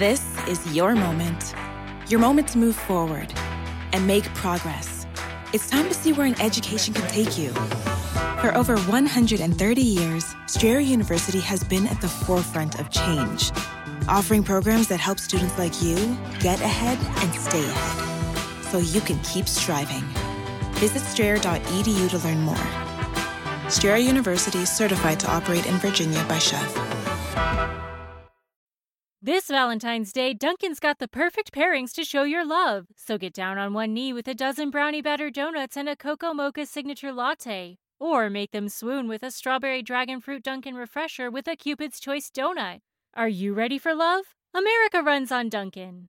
This is your moment. Your moment to move forward and make progress. It's time to see where an education can take you. For over 130 years, Strayer University has been at the forefront of change, offering programs that help students like you get ahead and stay ahead so you can keep striving. Visit strayer.edu to learn more. Strayer University is certified to operate in Virginia by SCHEV. This Valentine's Day, Dunkin's got the perfect pairings to show your love. So get down on one knee with a dozen brownie batter donuts and a cocoa mocha signature latte. Or make them swoon with a strawberry dragon fruit Dunkin' refresher with a Cupid's Choice donut. Are you ready for love? America runs on Dunkin'.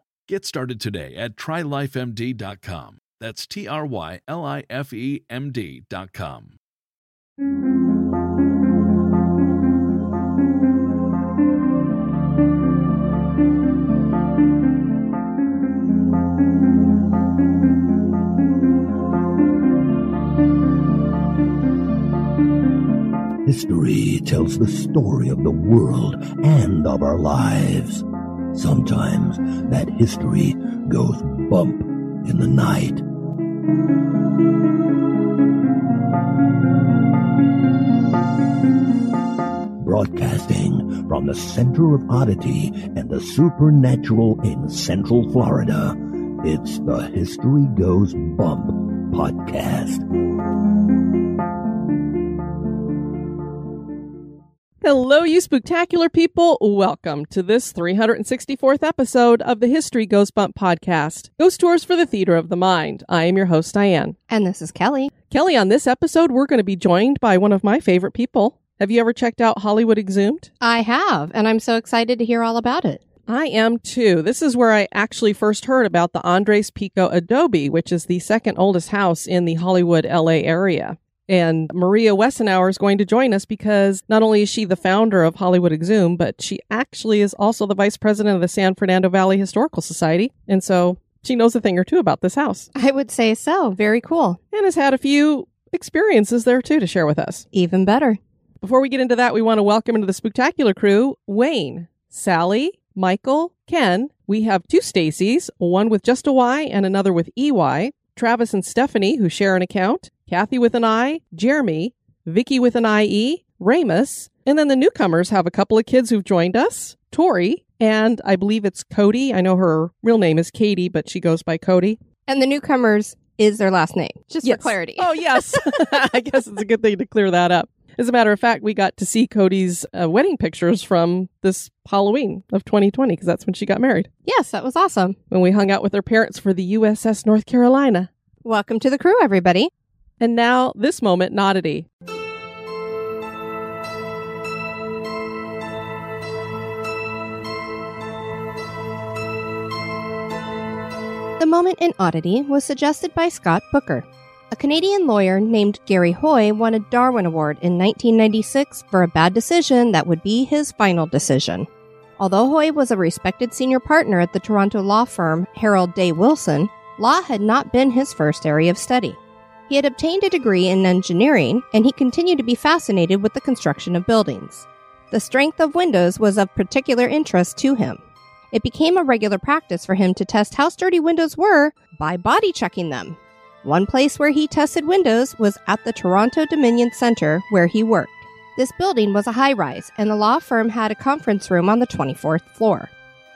Get started today at trylifemd.com. That's T R Y L I F E M D.com. History tells the story of the world and of our lives. Sometimes that history goes bump in the night. Broadcasting from the center of oddity and the supernatural in Central Florida, it's the History Goes Bump podcast. Hello, you spectacular people. Welcome to this 364th episode of the History Goes Bump podcast, Ghost Tours for the Theater of the Mind. I am your host, Diane. And this is Kelly. Kelly, on this episode, we're going to be joined by one of my favorite people. Have you ever checked out Hollywood Exhumed? I have, and I'm so excited to hear all about it. I am too. This is where I actually first heard about the Andres Pico Adobe, which is the second oldest house in the Hollywood, LA area. And Maria Wessenauer is going to join us because not only is she the founder of Hollywood Exhumed, but she actually is also the vice president of the San Fernando Valley Historical Society. And so she knows a thing or two about this house. I would say so. Very cool. And has had a few experiences there too to share with us. Even better. Before we get into that, we want to welcome into the spectacular crew Wayne, Sally, Michael, Ken. We have two Stacys, one with just a Y and another with EY. Travis and Stephanie, who share an account. Kathy with an I, Jeremy, Vicky with an IE, Ramus, and then the newcomers have a couple of kids who've joined us, Tori, and I believe it's Cody. I know her real name is Katie, but she goes by Cody. And the newcomers is their last name, just Yes. for clarity. Oh, yes. I guess it's a good thing to clear that up. As a matter of fact, we got to see Cody's uh, wedding pictures from this Halloween of 2020 because that's when she got married. Yes, that was awesome. When we hung out with her parents for the USS North Carolina. Welcome to the crew, everybody. And now, this moment, an oddity. The moment in oddity was suggested by Scott Booker. A Canadian lawyer named Garry Hoy won a Darwin Award in 1996 for a bad decision that would be his final decision. Although Hoy was a respected senior partner at the Toronto law firm Holden Day Wilson, law had not been his first area of study. He had obtained a degree in engineering, and he continued to be fascinated with the construction of buildings. The strength of windows was of particular interest to him. It became a regular practice for him to test how sturdy windows were by body checking them. One place where he tested windows was at the Toronto Dominion Center, where he worked. This building was a high rise, and the law firm had a conference room on the 24th floor.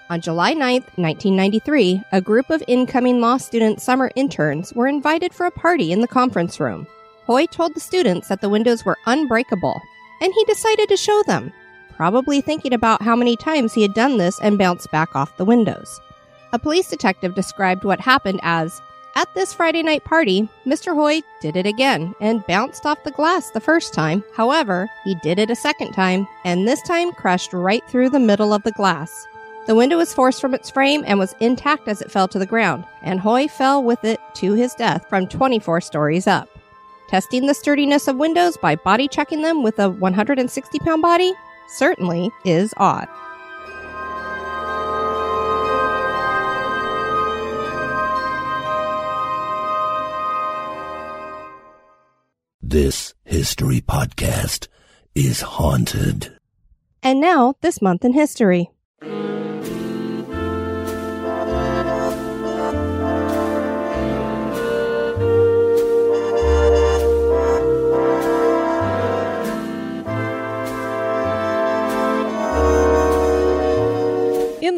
On July 9, 1993, a group of incoming law student summer interns were invited for a party in the conference room. Hoy told the students that the windows were unbreakable, and he decided to show them, probably thinking about how many times he had done this and bounced back off the windows. A police detective described what happened as At this Friday night party, Mr. Hoy did it again and bounced off the glass the first time. However, he did it a second time, and this time crashed right through the middle of the glass. The window was forced from its frame and was intact as it fell to the ground, and Hoy fell with it to his death from 24 stories up. Testing the sturdiness of windows by body checking them with a 160 pound body certainly is odd. This history podcast is haunted. And now, this month in history.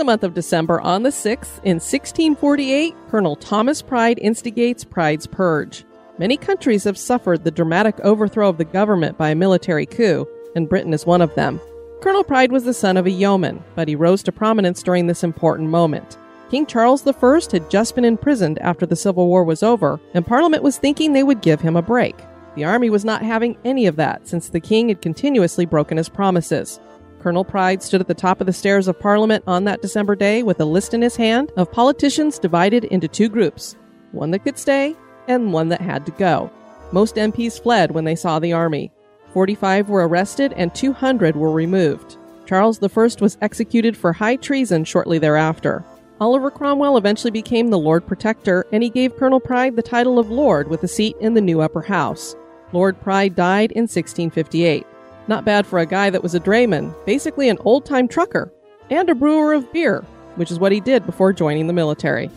Month of December, on the 6th, in 1648, Colonel Thomas Pride instigates Pride's Purge. Many countries have suffered the dramatic overthrow of the government by a military coup, and Britain is one of them. Colonel Pride was the son of a yeoman, but he rose to prominence during this important moment. King Charles I had just been imprisoned after the Civil War was over, and Parliament was thinking they would give him a break. The army was not having any of that since the king had continuously broken his promises. Colonel Pride stood at the top of the stairs of Parliament on that December day with a list in his hand of politicians divided into two groups one that could stay and one that had to go. Most MPs fled when they saw the army. 45 were arrested and 200 were removed. Charles I was executed for high treason shortly thereafter. Oliver Cromwell eventually became the Lord Protector, and he gave Colonel Pride the title of Lord with a seat in the new upper house. Lord Pride died in 1658. Not bad for a guy that was a drayman, basically an old time trucker, and a brewer of beer, which is what he did before joining the military.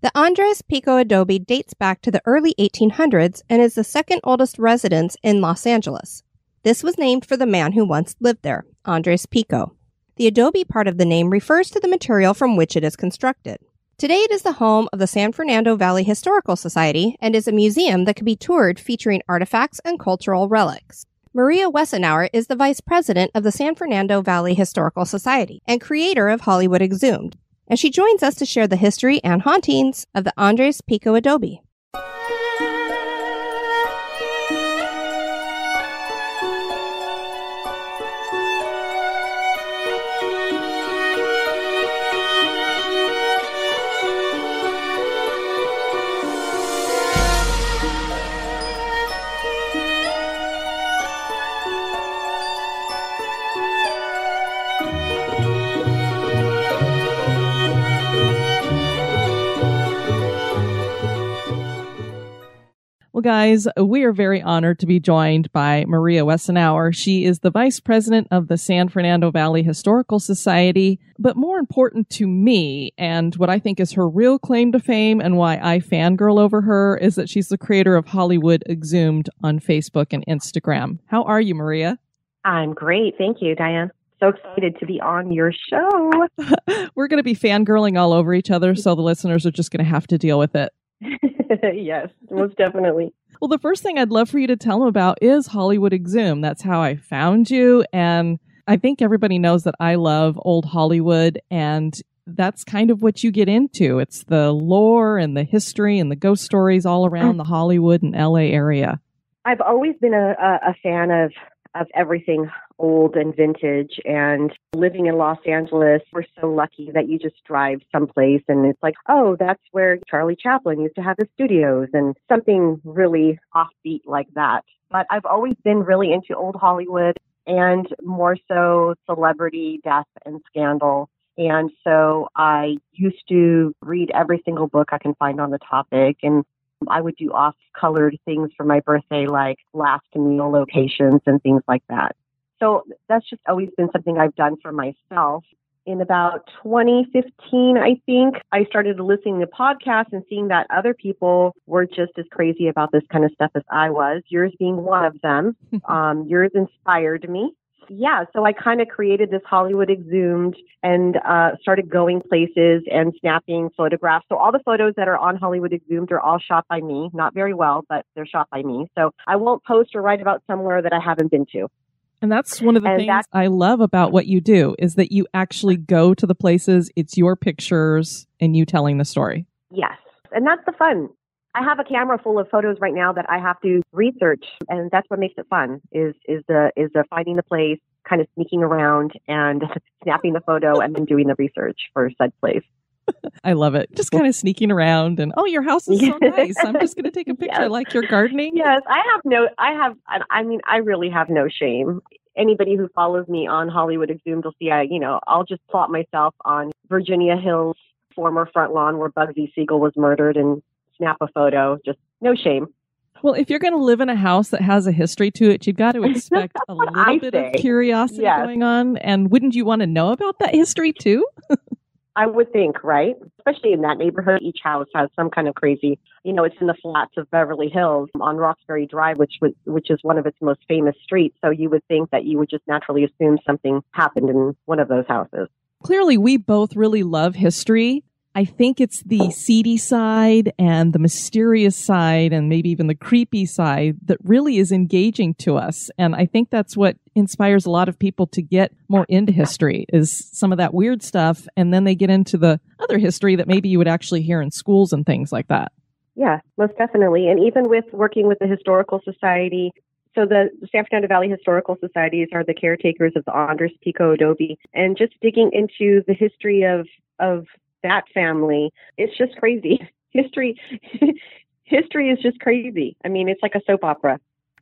The Andres Pico adobe dates back to the early 1800s and is the second oldest residence in Los Angeles. This was named for the man who once lived there, Andres Pico. The adobe part of the name refers to the material from which it is constructed. Today it is the home of the San Fernando Valley Historical Society and is a museum that can be toured featuring artifacts and cultural relics. Maria Wessenauer is the vice president of the San Fernando Valley Historical Society and creator of Hollywood Exhumed, and she joins us to share the history and hauntings of the Andres Pico adobe. Well, guys, we are very honored to be joined by Maria Wessenauer. She is the vice president of the San Fernando Valley Historical Society. But more important to me, and what I think is her real claim to fame and why I fangirl over her, is that she's the creator of Hollywood Exhumed on Facebook and Instagram. How are you, Maria? I'm great. Thank you, Diane. So excited to be on your show. We're going to be fangirling all over each other, so the listeners are just going to have to deal with it. yes, most definitely. Well, the first thing I'd love for you to tell them about is Hollywood Exhumed. That's how I found you. And I think everybody knows that I love old Hollywood and that's kind of what you get into. It's the lore and the history and the ghost stories all around mm. the Hollywood and LA area. I've always been a, a, a fan of of everything old and vintage and living in Los Angeles, we're so lucky that you just drive someplace and it's like, oh, that's where Charlie Chaplin used to have his studios and something really offbeat like that. But I've always been really into old Hollywood and more so celebrity death and scandal. And so I used to read every single book I can find on the topic and I would do off colored things for my birthday, like last meal locations and things like that. So that's just always been something I've done for myself. in about 2015, I think, I started listening to podcasts and seeing that other people were just as crazy about this kind of stuff as I was, yours being one of them. um, yours inspired me. Yeah, so I kind of created this Hollywood Exhumed and uh, started going places and snapping photographs. So all the photos that are on Hollywood Exhumed are all shot by me. Not very well, but they're shot by me. So I won't post or write about somewhere that I haven't been to. And that's one of the And things I love about what you do is that you actually go to the places, it's your pictures and you telling the story. Yes. And that's the fun. I have a camera full of photos right now that I have to research and that's what makes it fun is is the is the finding the place, kind of sneaking around and snapping the photo and then doing the research for said place. I love it. Just kind of sneaking around and, oh, your house is so nice. I'm just going to take a picture Yes. like your gardening. Yes, I have no I have I- I mean I really have no shame. Anybody who follows me on Hollywood Exhumed will see I, you know, I'll just plot myself on Virginia Hill's former front lawn where Bugsy Siegel was murdered and snap a photo. Just no shame. Well, if you're going to live in a house that has a history to it, you've got to expect a little I bit say. of curiosity Yes. going on. And wouldn't you want to know about that history too? I would think, right? Especially in that neighborhood, each house has some kind of crazy. You know, it's in the flats of Beverly Hills on Roxbury Drive, which was, which is one of its most famous streets. So you would think that you would just naturally assume something happened in one of those houses. Clearly, we both really love history. I think it's the seedy side and the mysterious side and maybe even the creepy side that really is engaging to us. And I think that's what inspires a lot of people to get more into history is some of that weird stuff. And then they get into the other history that maybe you would actually hear in schools and things like that. Yeah, most definitely. And even with working with the Historical Society, so the San Fernando Valley Historical Societies are the caretakers of the Andres Pico Adobe, and just digging into the history of of that family, it's just crazy. History, history is just crazy. I mean, it's like a soap opera.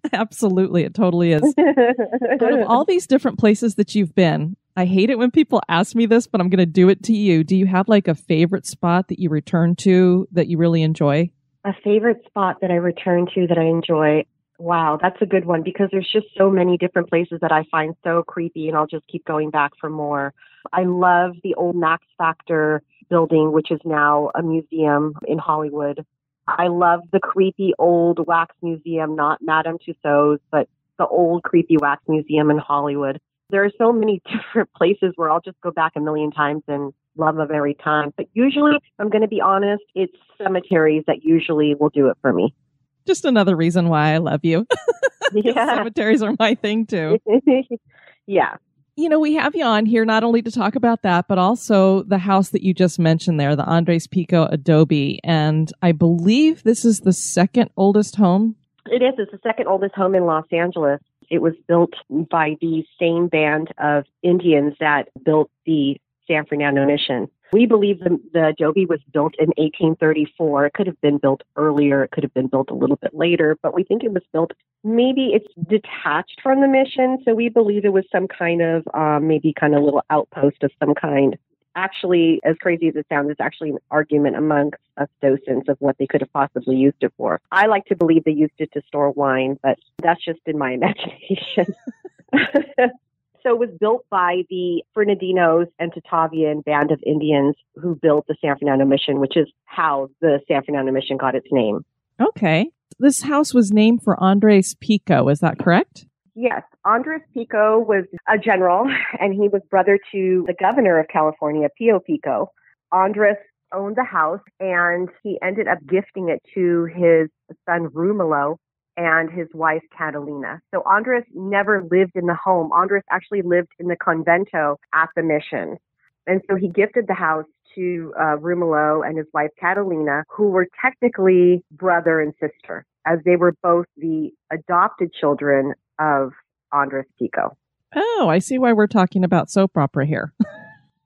Absolutely. It totally is. Out of all these different places that you've been, I hate it when people ask me this, but I'm going to do it to you. Do you have like a favorite spot that you return to that you really enjoy? A favorite spot that I return to that I enjoy. Wow, that's a good one because there's just so many different places that I find so creepy and I'll just keep going back for more. I love the old Max Factor building, which is now a museum in Hollywood. I love the creepy old wax museum, not Madame Tussauds, but the old creepy wax museum in Hollywood. There are so many different places where I'll just go back a million times and love them every time. But usually, I'm going to be honest, it's cemeteries that usually will do it for me. Just another reason why I love you. Yeah. Cemeteries are my thing too. yeah. You know, we have you on here not only to talk about that, but also the house that you just mentioned there, the Andres Pico Adobe. And I believe this is the second oldest home. It is. It's the second oldest home in Los Angeles. It was built by the same band of Indians that built the San Fernando Mission. We believe the, the adobe was built in 1834. It could have been built earlier. It could have been built a little bit later, but we think it was built. Maybe it's detached from the mission, so we believe it was some kind of um, maybe kind of little outpost of some kind. Actually, as crazy as it sounds, it's actually an argument amongst us docents of what they could have possibly used it for. I like to believe they used it to store wine, but that's just in my imagination. So it was built by the Fernandinos and Tataviam band of Indians who built the San Fernando Mission, which is how the San Fernando Mission got its name. Okay. This house was named for Andres Pico. Is that correct? Yes, Andres Pico was a general, and he was brother to the governor of California, Pio Pico. Andres owned the house, and he ended up gifting it to his son Romulo and his wife Catalina. So Andres never lived in the home. Andres actually lived in the convento at the mission. And so he gifted the house to uh, Romulo and his wife Catalina, who were technically brother and sister, as they were both the adopted children of Andres Pico. Oh, I see why we're talking about soap opera here.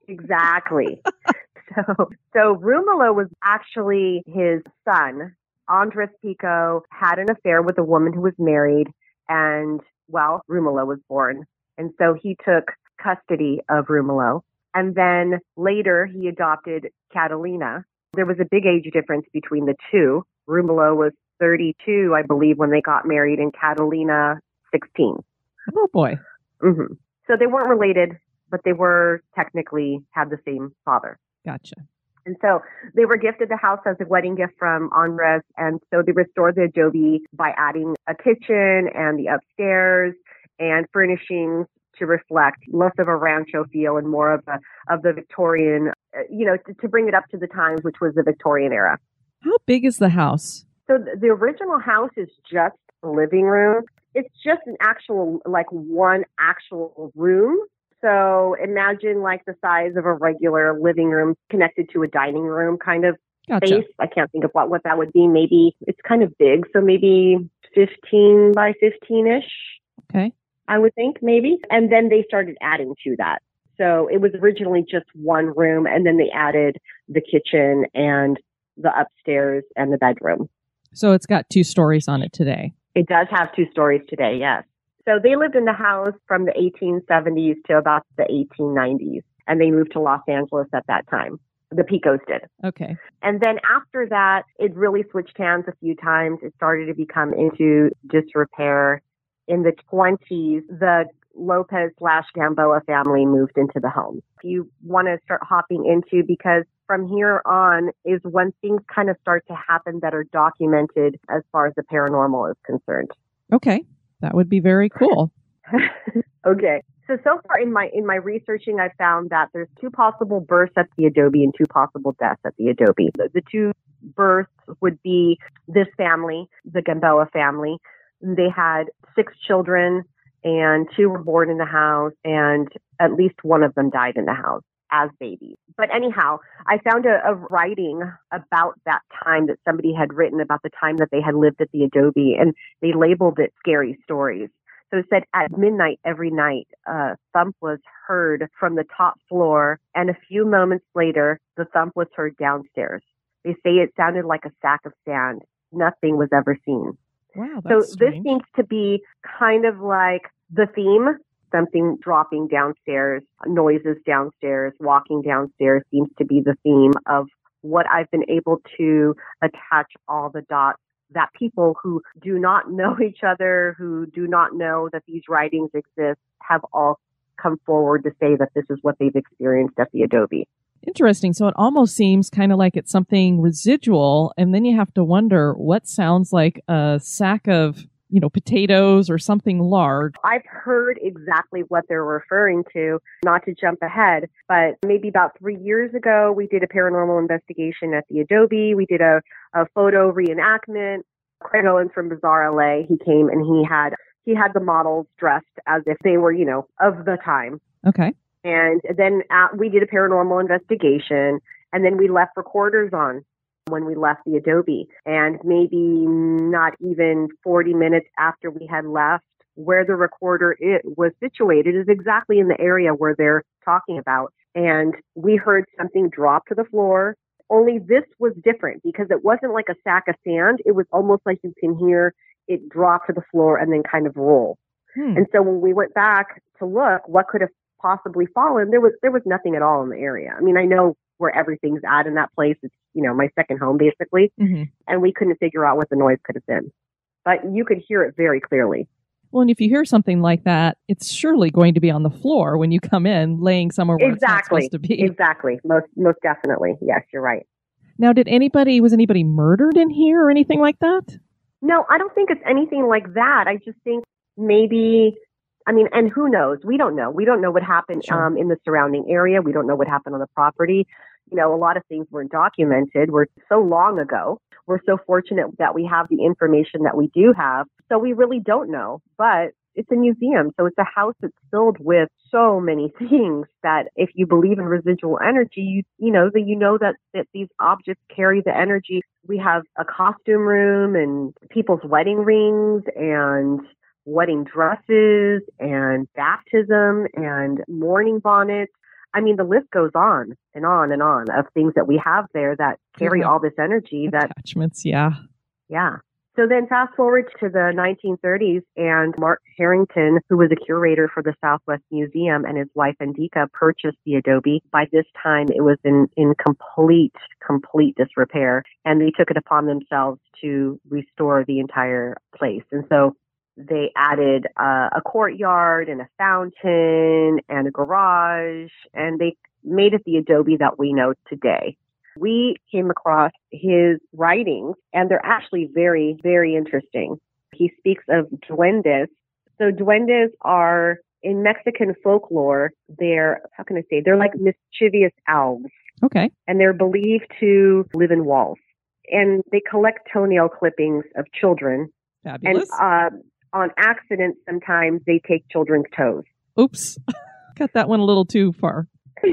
Exactly. so, so Romulo was actually his son. Andres Pico had an affair with a woman who was married, and well, Romulo was born. And so he took custody of Romulo. And then later he adopted Catalina. There was a big age difference between the two. Romulo was 32, I believe, when they got married, and Catalina 16. Oh boy. hmm So they weren't related, but they were technically had the same father. Gotcha. And so they were gifted the house as a wedding gift from Andres. And so they restored the adobe by adding a kitchen and the upstairs and furnishings to reflect less of a rancho feel and more of a of the Victorian, uh, you know, to, to bring it up to the times, which was the Victorian era. How big is the house? So the, the original house is just a living room. It's just an actual, like one actual room. So imagine like the size of a regular living room connected to a dining room kind of Gotcha. space. I can't think of what, what that would be. Maybe it's kind of big. So maybe 15 by 15 ish. Okay. I would think maybe. And then they started adding to that. So it was originally just one room and then they added the kitchen and the upstairs and the bedroom. So it's got two stories on it today. It does have two stories today, yes. So they lived in the house from the 1870s to about the 1890s and they moved to Los Angeles at that time. The Picos did. Okay. And then after that, it really switched hands a few times. It started to become into disrepair. In the 20s, the Lopez slash Gamboa family moved into the home. You want to start hopping into because from here on is when things kind of start to happen that are documented as far as the paranormal is concerned. Okay. That would be very cool. okay. So so far in my in my researching, I found that there's two possible births at the Adobe and two possible deaths at the Adobe. The, the two births would be this family, the Gamboa family. They had six children, and two were born in the house, and at least one of them died in the house as babies. But anyhow, I found a, a, writing about that time that somebody had written about the time that they had lived at the Adobe, and they labeled it scary stories. So it said at midnight every night, a thump was heard from the top floor, and a few moments later, the thump was heard downstairs. They say it sounded like a sack of sand. Nothing was ever seen. Wow, so that's this seems to be kind of like the theme. Something dropping downstairs, noises downstairs, walking downstairs seems to be the theme of what I've been able to attach all the dots that people who do not know each other, who do not know that these writings exist, have all come forward to say that this is what they've experienced at the Adobe. Interesting. So it almost seems kind of like it's something residual, and then you have to wonder what sounds like a sack of, you know, potatoes or something large. I've heard exactly what they're referring to, not to jump ahead, but maybe about three years ago, we did a paranormal investigation at the Adobe. We did a, a photo reenactment. Craig Owens from Bizarre LA, he came and he had he had the models dressed as if they were, you know, of the time. Okay. And then uh, we did a paranormal investigation, and then we left recorders on when we left the Adobe. And maybe not even 40 minutes after we had left, where the recorder it was situated is exactly in the area where they're talking about. And we heard something drop to the floor. Only this was different because it wasn't like a sack of sand. It was almost like you can hear it drop to the floor and then kind of roll. Hmm. And so when we went back to look, what could have possibly fallen? There was there was nothing at all in the area. I mean, I know where everything's at in that place. It's you know my second home basically, Mhm. and we couldn't figure out what the noise could have been, but you could hear it very clearly. Well, and if you hear something like that, it's surely going to be on the floor when you come in, laying somewhere where it's not exactly, supposed to be. exactly. Most most definitely, yes, you're right. Now, did anybody was anybody murdered in here or anything like that? No, I don't think it's anything like that. I just think maybe, I mean, and who knows? We don't know. We don't know what happened Sure. um, in the surrounding area. We don't know what happened on the property. You know, a lot of things weren't documented. We're so long ago. We're so fortunate that we have the information that we do have. So we really don't know. But it's a museum. So it's a house that's filled with so many things that if you believe in residual energy, you, you know, that you know that, that these objects carry the energy. We have a costume room and people's wedding rings and wedding dresses and baptism and mourning bonnets. I mean, the list goes on and on and on of things that we have there that carry Yeah. all this energy that Attachments, yeah. yeah. So then fast forward to the 1930s and Mark Harrington, who was a curator for the Southwest Museum and his wife Andika purchased the Adobe. By this time it was in, in complete, complete disrepair and they took it upon themselves to restore the entire place. And so They added uh, a courtyard and a fountain and a garage, and they made it the adobe that we know today. We came across his writings, and they're actually very, very interesting. He speaks of duendes. So, duendes are in Mexican folklore, they're, how can I say, they're like mischievous elves. Okay. And they're believed to live in walls. And they collect toenail clippings of children. Fabulous. And uh, on accident, sometimes they take children's toes. Oops. Cut that one a little too far.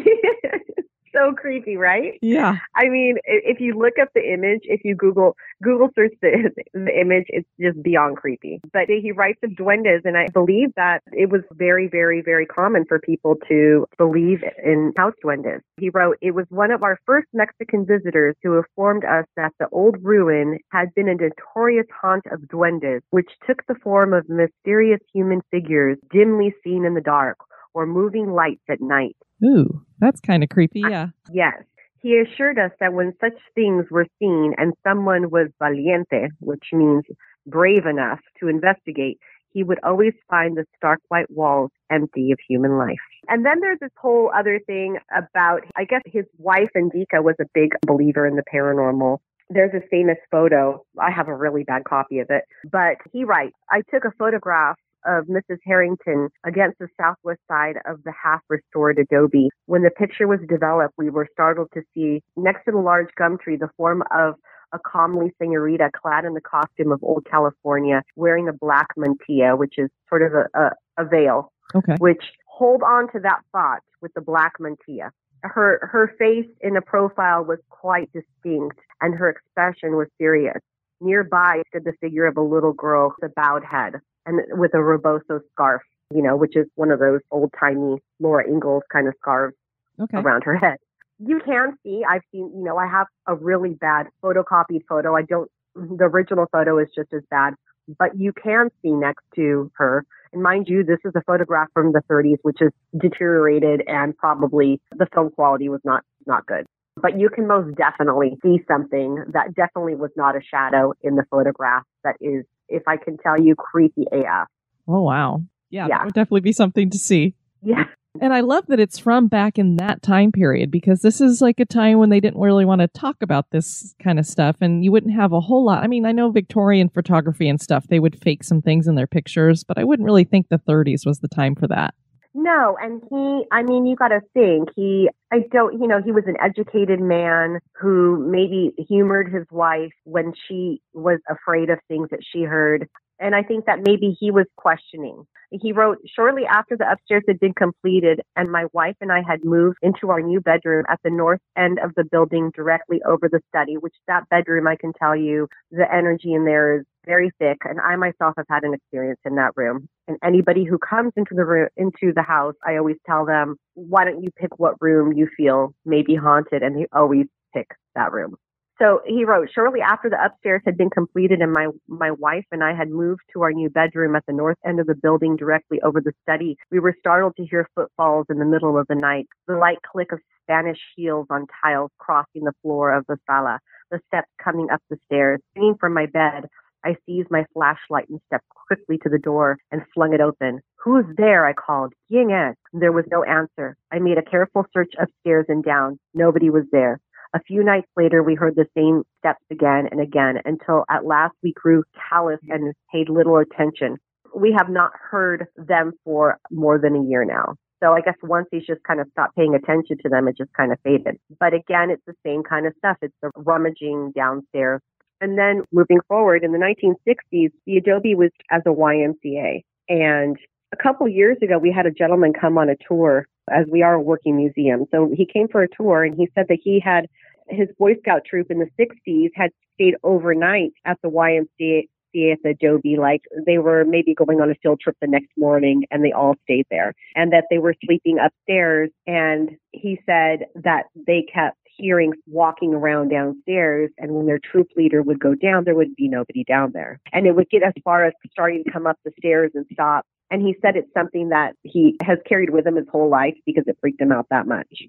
so creepy, right? Yeah. I mean, if you look up the image, if you Google Google search the, the image, it's just beyond creepy. But he writes of duendes, and I believe that it was very, very, very common for people to believe in house duendes. He wrote, "It was one of our first Mexican visitors who informed us that the old ruin had been a notorious haunt of duendes, which took the form of mysterious human figures dimly seen in the dark." Or moving lights at night. Ooh, that's kind of creepy, ah, yeah. Yes. He assured us that when such things were seen and someone was valiente, which means brave enough to investigate, he would always find the stark white walls empty of human life. And then there's this whole other thing about, I guess his wife, Indica, was a big believer in the paranormal. There's a famous photo. I have a really bad copy of it, but he writes, I took a photograph of Mrs. Harrington against the southwest side of the half restored adobe. When the picture was developed, we were startled to see next to the large gum tree the form of a comely senorita clad in the costume of old California, wearing a black mantilla, which is sort of a, a, a veil. Okay. Which hold on to that thought with the black mantilla. Her her face in a profile was quite distinct, and her expression was serious. Nearby stood the figure of a little girl with a bowed head and with a rebozo scarf, you know, which is one of those old timey Laura Ingalls kind of scarves okay. around her head. You can see, I've seen, you know, I have a really bad photocopied photo. I don't, the original photo is just as bad, but you can see next to her. And mind you, this is a photograph from the 30s, which is deteriorated and probably the film quality was not, not good. But you can most definitely see something that definitely was not a shadow in the photograph that is, if I can tell you, creepy AF. Oh, wow. Yeah, Yeah. that would definitely be something to see. Yeah. And I love that it's from back in that time period because this is like a time when they didn't really want to talk about this kind of stuff. And you wouldn't have a whole lot. I mean, I know Victorian photography and stuff, they would fake some things in their pictures, but I wouldn't really think the 30s was the time for that. No, and he, I mean, you got to think, he, I don't, you know, he was an educated man who maybe humored his wife when she was afraid of things that she heard. And I think that maybe he was questioning. He wrote, shortly after the upstairs had been completed and my wife and I had moved into our new bedroom at the north end of the building directly over the study, which that bedroom, I can tell you, the energy in there is very thick. And I myself have had an experience in that room. And anybody who comes into the room, into the house, I always tell them, why don't you pick what room you feel may be haunted? And they always pick that room. So he wrote, shortly after the upstairs had been completed and my, my wife and I had moved to our new bedroom at the north end of the building directly over the study, we were startled to hear footfalls in the middle of the night, the light click of Spanish heels on tiles crossing the floor of the sala, the steps coming up the stairs. Springing from my bed, I seized my flashlight and stepped quickly to the door and flung it open. Who's there? I called. Ying es? There was no answer. I made a careful search upstairs and down. Nobody was there. A few nights later, we heard the same steps again and again until at last we grew callous and paid little attention. We have not heard them for more than a year now. So I guess once he's just kind of stopped paying attention to them, it just kind of faded. But again, it's the same kind of stuff. It's the rummaging downstairs. And then moving forward in the 1960s, the Adobe was as a YMCA. And a couple years ago, we had a gentleman come on a tour as we are a working museum. So he came for a tour and he said that he had his Boy Scout troop in the 60s had stayed overnight at the YMCA at the Adobe, like they were maybe going on a field trip the next morning and they all stayed there and that they were sleeping upstairs. And he said that they kept hearing walking around downstairs and when their troop leader would go down, there would be nobody down there. And it would get as far as starting to come up the stairs and stop. And he said it's something that he has carried with him his whole life because it freaked him out that much.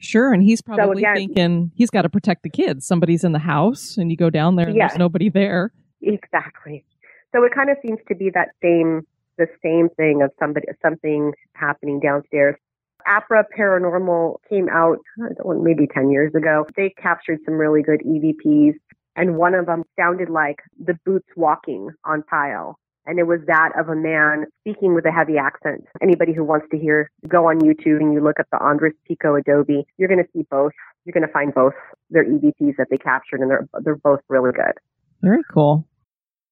Sure, and he's probably again- thinking he's got to protect the kids. Somebody's in the house, and you go down there, and Yes. there's nobody there. Exactly. So it kind of seems to be that same the same thing of somebody something happening downstairs. APRA Paranormal came out maybe 10 years ago. They captured some really good EVPs, and one of them sounded like the boots walking on tile. And it was that of a man speaking with a heavy accent. Anybody who wants to hear, go on YouTube and you look up the Andres Pico Adobe, you're going to see both. You're going to find both their EVPs that they captured, and they're, they're both really good. Very cool.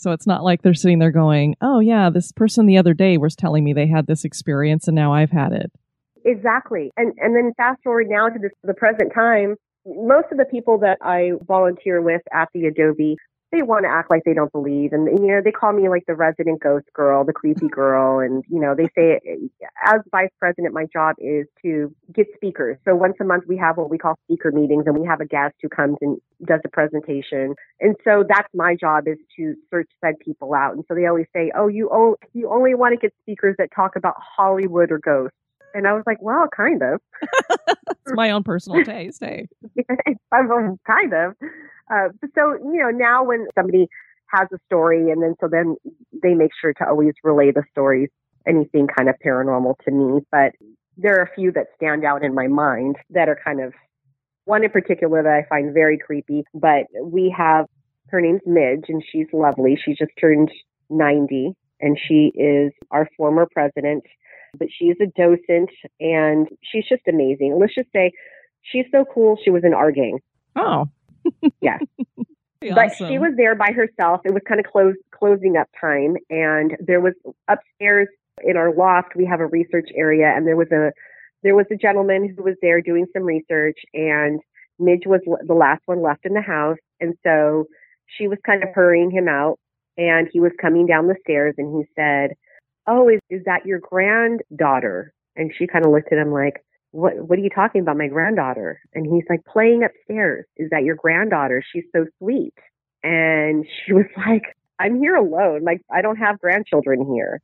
So it's not like they're sitting there going, oh, yeah, this person the other day was telling me they had this experience and now I've had it. Exactly. And, and then fast forward now to this, the present time, most of the people that I volunteer with at the Adobe they want to act like they don't believe. And, you know, they call me like the resident ghost girl, the creepy girl. And, you know, they say as vice president, my job is to get speakers. So once a month we have what we call speaker meetings and we have a guest who comes and does a presentation. And so that's my job is to search said people out. And so they always say, oh, you, oh, you only want to get speakers that talk about Hollywood or ghosts. And I was like, well, kind of. it's my own personal taste, hey. kind of. Uh, so, you know, now when somebody has a story and then so then they make sure to always relay the stories, anything kind of paranormal to me. But there are a few that stand out in my mind that are kind of one in particular that I find very creepy. But we have her name's Midge and she's lovely. She just turned 90 and she is our former president, but she's a docent and she's just amazing. Let's just say she's so cool. She was in our gang. Oh, yes. But she was there by herself. It was kind of close, closing up time. And there was upstairs in our loft, we have a research area and there was a, there was a gentleman who was there doing some research and Midge was the last one left in the house. And so she was kind of hurrying him out and he was coming down the stairs and he said, Oh, is, is that your granddaughter? And she kind of looked at him like, what what are you talking about my granddaughter? And he's like playing upstairs. Is that your granddaughter? She's so sweet. And she was like i'm here alone. Like i don't have grandchildren here.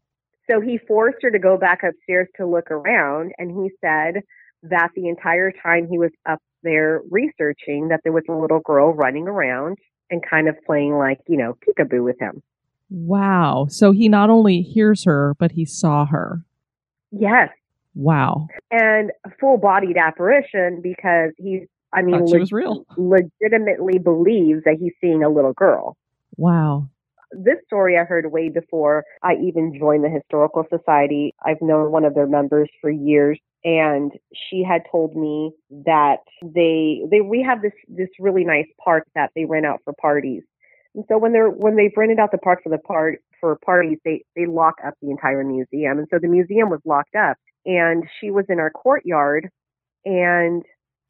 So he forced her to go back upstairs to look around and he said that the entire time he was up there researching that there was a little girl running around and kind of playing like you know peekaboo with him wow so he not only hears her but he saw her yes Wow. And full bodied apparition because he's, I mean, le- was real. legitimately believes that he's seeing a little girl. Wow. This story I heard way before I even joined the Historical Society. I've known one of their members for years and she had told me that they they we have this this really nice park that they rent out for parties. And so when they're when they've rented out the park for the part for parties, they they lock up the entire museum. And so the museum was locked up and she was in our courtyard and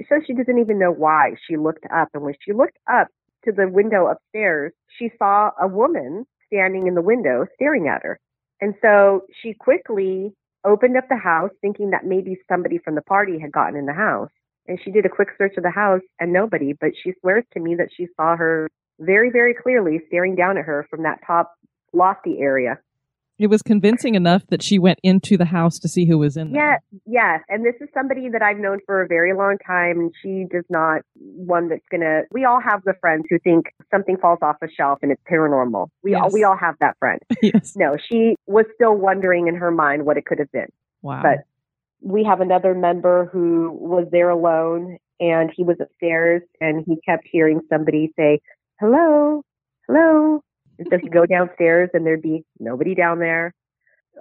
so she doesn't even know why she looked up. And when she looked up to the window upstairs she saw a woman standing in the window staring at her. And so she quickly opened up the house thinking that maybe somebody from the party had gotten in the house. And she did a quick search of the house and nobody but she swears to me that she saw her very very clearly staring down at her from that top lofty area it was convincing enough that she went into the house to see who was in there. Yeah, yes. And this is somebody that I've known for a very long time, and she does not one that's gonna. We all have the friends who think something falls off a shelf and it's paranormal. We yes. all we all have that friend. yes. No, she was still wondering in her mind what it could have been. Wow. But we have another member who was there alone, and he was upstairs, and he kept hearing somebody say, "Hello, hello." And so he'd go downstairs and there'd be nobody down there.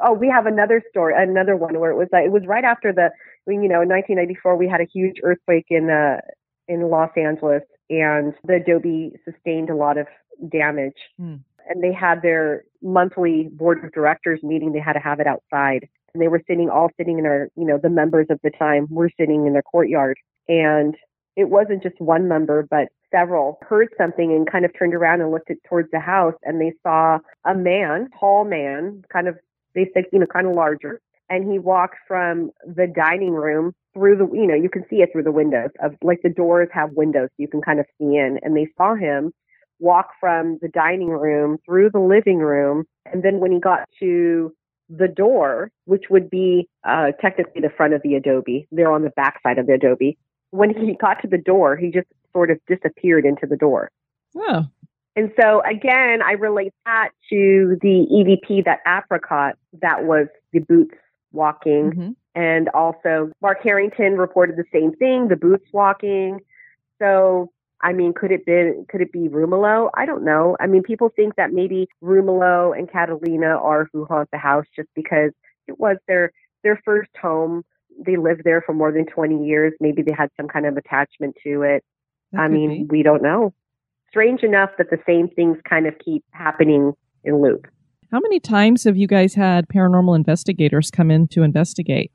Oh, we have another story, another one where it was like, it was right after the, you know, in 1994, we had a huge earthquake in, uh, in Los Angeles and the Adobe sustained a lot of damage. Mm. And they had their monthly board of directors meeting. They had to have it outside. And they were sitting, all sitting in our, you know, the members of the time were sitting in their courtyard. And it wasn't just one member, but several heard something and kind of turned around and looked at, towards the house and they saw a man, tall man, kind of, they said, you know, kind of larger. and he walked from the dining room through the you know you can see it through the windows of like the doors have windows So you can kind of see in and they saw him walk from the dining room through the living room and then when he got to the door which would be uh, technically the front of the adobe they're on the back side of the adobe when he got to the door he just sort of disappeared into the door Oh, and so again, I relate that to the EVP, that apricot, that was the boots walking. Mm-hmm. And also Mark Harrington reported the same thing, the boots walking. So I mean, could it be could it be Romulo? I don't know. I mean, people think that maybe Romulo and Catalina are who haunt the house just because it was their their first home. They lived there for more than 20 years. Maybe they had some kind of attachment to it. That I mean, be. we don't know. Strange enough that the same things kind of keep happening in loop. how many times have you guys had paranormal investigators come in to investigate?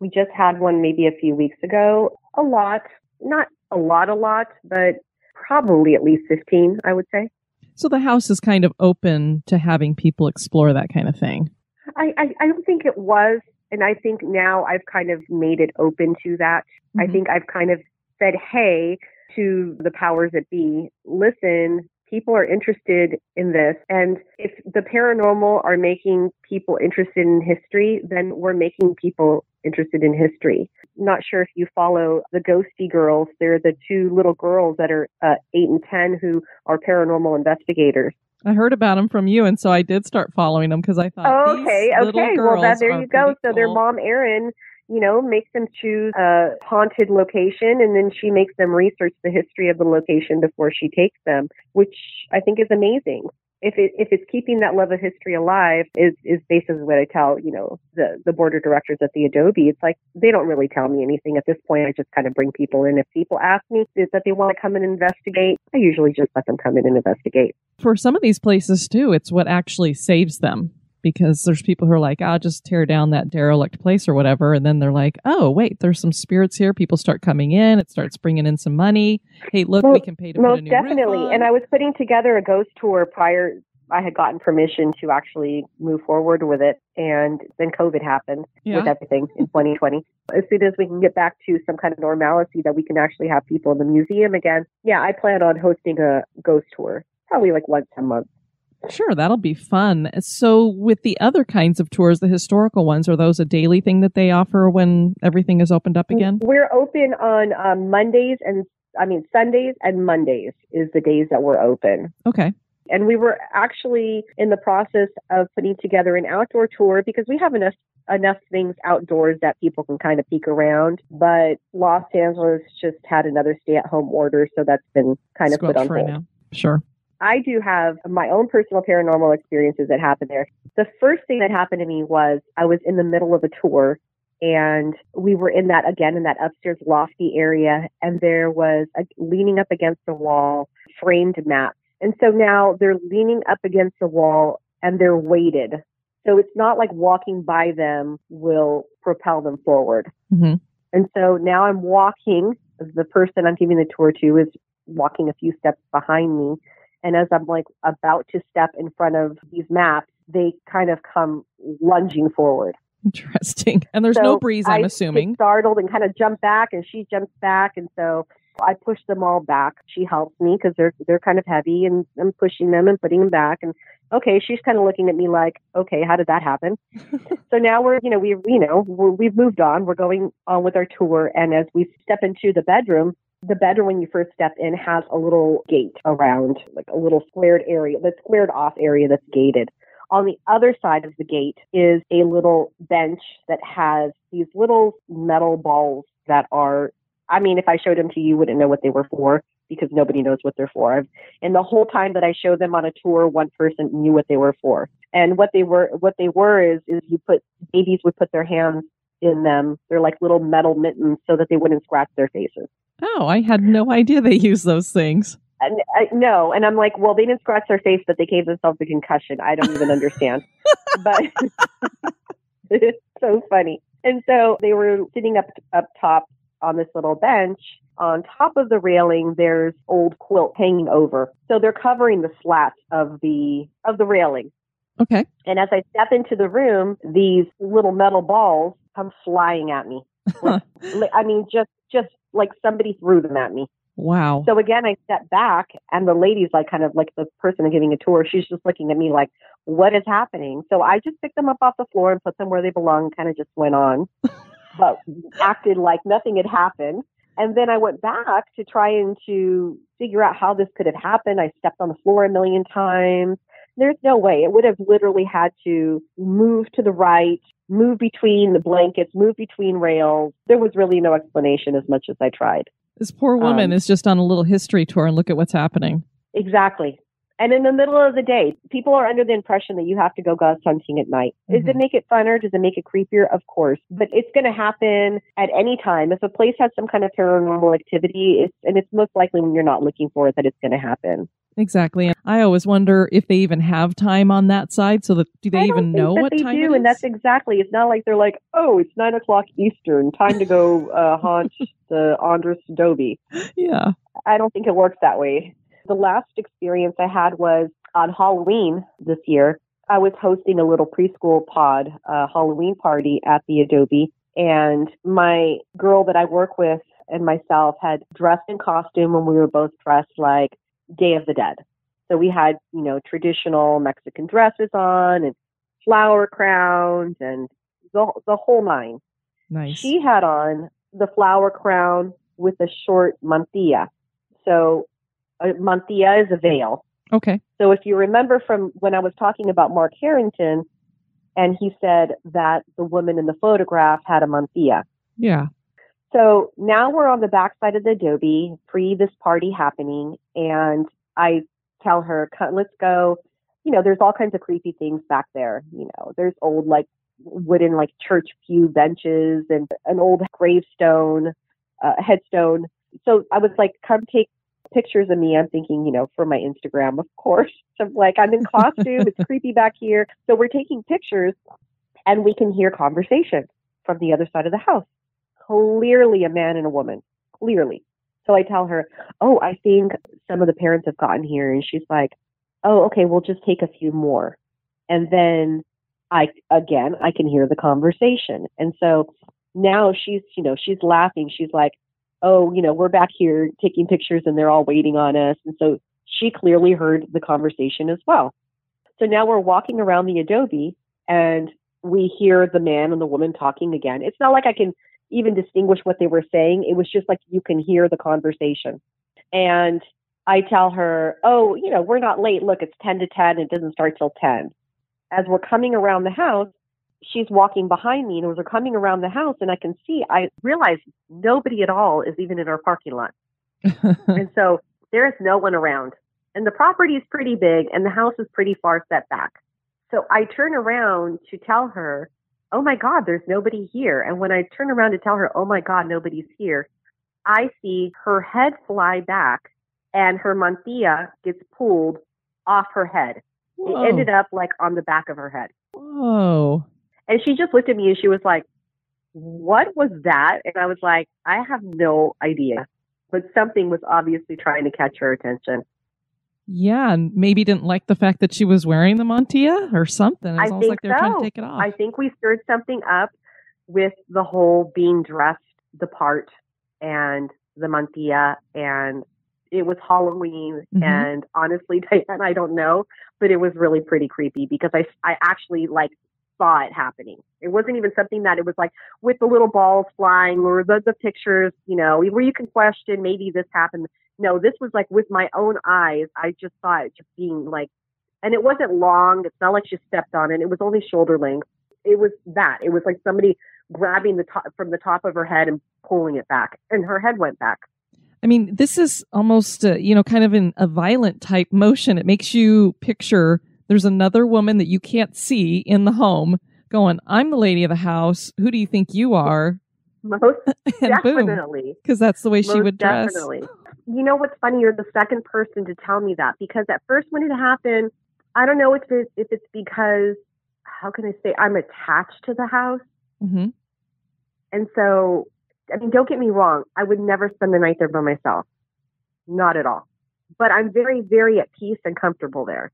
We just had one maybe a few weeks ago. A lot, not a lot, a lot, but probably at least 15, I would say. So the house is kind of open to having people explore that kind of thing. I, I, I don't think it was. And I think now I've kind of made it open to that. I Mhm. think I've kind of said, hey, to the powers that be, listen, people are interested in this. And if the paranormal are making people interested in history, then we're making people interested in history. Not sure if you follow the Ghosty Girls. They're the two little girls that are uh, eight and 10 who are paranormal investigators. I heard about them from you, and so I did start following them because I thought, Oh, these okay, okay. Well, that there you go. pretty So their mom, Erin, you know, makes them choose a haunted location, and then she makes them research the history of the location before she takes them, which I think is amazing. If it if it's keeping that love of history alive, is is basically what I tell you know the the board of directors at the Adobe. It's like they don't really tell me anything at this point. I just kind of bring people in. If people ask me that they want to come and investigate, I usually just let them come in and investigate. For some of these places, too, it's what actually saves them because there's people who are like, I'll just tear down that derelict place or whatever. And then they're like, oh, wait, there's some spirits here. People start coming in. It starts bringing in some money. Hey, look, we can pay to put a new definitely. And I was putting together a ghost tour prior. I had gotten permission to actually move forward with it, and then COVID happened with everything in 2020. As soon as we can get back to some kind of normalcy that we can actually have people in the museum again, yeah, I plan on hosting a ghost tour, probably like once a month. Sure, that'll be fun. So, with the other kinds of tours, the historical ones, are those a daily thing that they offer when everything is opened up again? We're open on um, Mondays and I mean Sundays and Mondays is the days that we're open. Okay. And we were actually in the process of putting together an outdoor tour because we have enough enough things outdoors that people can kind of peek around. But Los Angeles just had another stay at home order, so that's been kind of put on hold. now. Sure. I do have my own personal paranormal experiences that happened there. The first thing that happened to me was I was in the middle of a tour and we were in that again in that upstairs lofty area and there was a, leaning up against the wall framed map. And so now they're leaning up against the wall and they're weighted. So it's not like walking by them will propel them forward. hmm And so now I'm walking, the person I'm giving the tour to is walking a few steps behind me. And as I'm like about to step in front of these maps, they kind of come lunging forward. Interesting. And there's So no breeze, I'm I assuming. Startled and kind of jump back, and she jumps back, and so I push them all back. She helps me because they're they're kind of heavy, and I'm pushing them and putting them back. And okay, she's kind of looking at me like, okay, how did that happen? so now we're you know we you know we're, we've moved on. We're going on with our tour, and as we step into the bedroom. The bedroom, when you first step in, has a little gate around, like a little squared area, the squared off area that's gated. On the other side of the gate is a little bench that has these little metal balls that are, I mean, if I showed them to you, you wouldn't know what they were for because nobody knows what they're for. And the whole time that I showed them on a tour, one person knew what they were for. And what they were, what they were is, is you put, babies would put their hands in them. They're like little metal mittens so that they wouldn't scratch their faces. Oh, I had no idea they use those things. And I, no, and I'm like, well, they didn't scratch their face, but they gave themselves a concussion. I don't even understand. but it's so funny. And so they were sitting up up top on this little bench. On top of the railing, there's old quilt hanging over. So they're covering the slats of the of the railing. Okay. And as I step into the room, these little metal balls come flying at me. I mean, just just like somebody threw them at me. Wow. So again, I step back, and the lady's like, kind of like the person giving a tour. She's just looking at me like, "What is happening?" So I just picked them up off the floor and put them where they belong. Kind of just went on, but acted like nothing had happened. And then I went back to try and to figure out how this could have happened. I stepped on the floor a million times. There's no way. It would have literally had to move to the right, move between the blankets, move between rails. There was really no explanation as much as I tried. This poor woman Um, is just on a little history tour and look at what's happening. Exactly. And in the middle of the day, people are under the impression that you have to go ghost hunting at night. Does it make it funner? Does it make it creepier? Of course. But it's going to happen at any time. If a place has some kind of paranormal activity, it's, and it's most likely when you're not looking for it that it's going to happen. Exactly. And I always wonder if they even have time on that side. So that do they even know what they time do, it and that's exactly. It's not like they're like, oh, it's nine o'clock Eastern, time to go uh, haunt the Andres Adobe. Yeah. I don't think it works that way. The last experience I had was on Halloween this year. I was hosting a little preschool pod uh, Halloween party at the Adobe, and my girl that I work with and myself had dressed in costume, and we were both dressed like Day of the Dead. So we had, you know, traditional Mexican dresses on and flower crowns and the the whole nine. Nice. She had on the flower crown with a short mantilla. So a mantilla is a veil. Okay. So if you remember from when I was talking about Mark Harrington, and he said that the woman in the photograph had a mantilla. Yeah. So now we're on the backside of the Adobe, pre this party happening, and I tell her, let's go. You know, there's all kinds of creepy things back there. You know, there's old like wooden like church pew benches and an old gravestone, uh, headstone. So I was like, come take pictures of me. I'm thinking, you know, for my Instagram, of course. So I'm like, I'm in costume. it's creepy back here. So we're taking pictures and we can hear conversation from the other side of the house. Clearly a man and a woman. Clearly. So I tell her, Oh, I think some of the parents have gotten here. And she's like, Oh, okay, we'll just take a few more. And then I, again, I can hear the conversation. And so now she's, you know, she's laughing. She's like, Oh, you know, we're back here taking pictures and they're all waiting on us. And so she clearly heard the conversation as well. So now we're walking around the Adobe and we hear the man and the woman talking again. It's not like I can even distinguish what they were saying. It was just like you can hear the conversation. And I tell her, oh, you know, we're not late. Look, it's 10 to 10. It doesn't start till 10. As we're coming around the house, she's walking behind me. And as we're coming around the house, and I can see, I realize nobody at all is even in our parking lot. and so there is no one around. And the property is pretty big, and the house is pretty far set back. So I turn around to tell her, oh my God, there's nobody here. And when I turn around to tell her, oh my God, nobody's here, I see her head fly back and her mantilla gets pulled off her head. Whoa. It ended up like on the back of her head. Whoa. And she just looked at me and she was like, what was that? And I was like, I have no idea. But something was obviously trying to catch her attention. Yeah, and maybe didn't like the fact that she was wearing the mantilla or something. It's I almost think like they're so. trying to take it off. I think we stirred something up with the whole being dressed the part and the mantilla and it was Halloween Mhm. and honestly Diane I don't know but it was really pretty creepy because I I actually like saw it happening. It wasn't even something that it was like with the little balls flying or the the pictures, you know, where you can question maybe this happened. No, this was like with my own eyes. I just saw it just being like and it wasn't long. It's not like she stepped on it. It was only shoulder length. It was that. It was like somebody grabbing the top from the top of her head and pulling it back, and her head went back. I mean, this is almost, uh, you know, kind of in a violent type motion. It makes you picture there's another woman that you can't see in the home going, I'm the lady of the house. Who do you think you are? Most definitely, Because that's the way she Most would dress. Definitely. You know what's funny? You're the second person to tell me that because at first when it happened, I don't know if it, if it's because how can I say I'm attached to the house, hmm and so I mean, don't get me wrong, I would never spend the night there by myself, not at all. But I'm very, very at peace and comfortable there.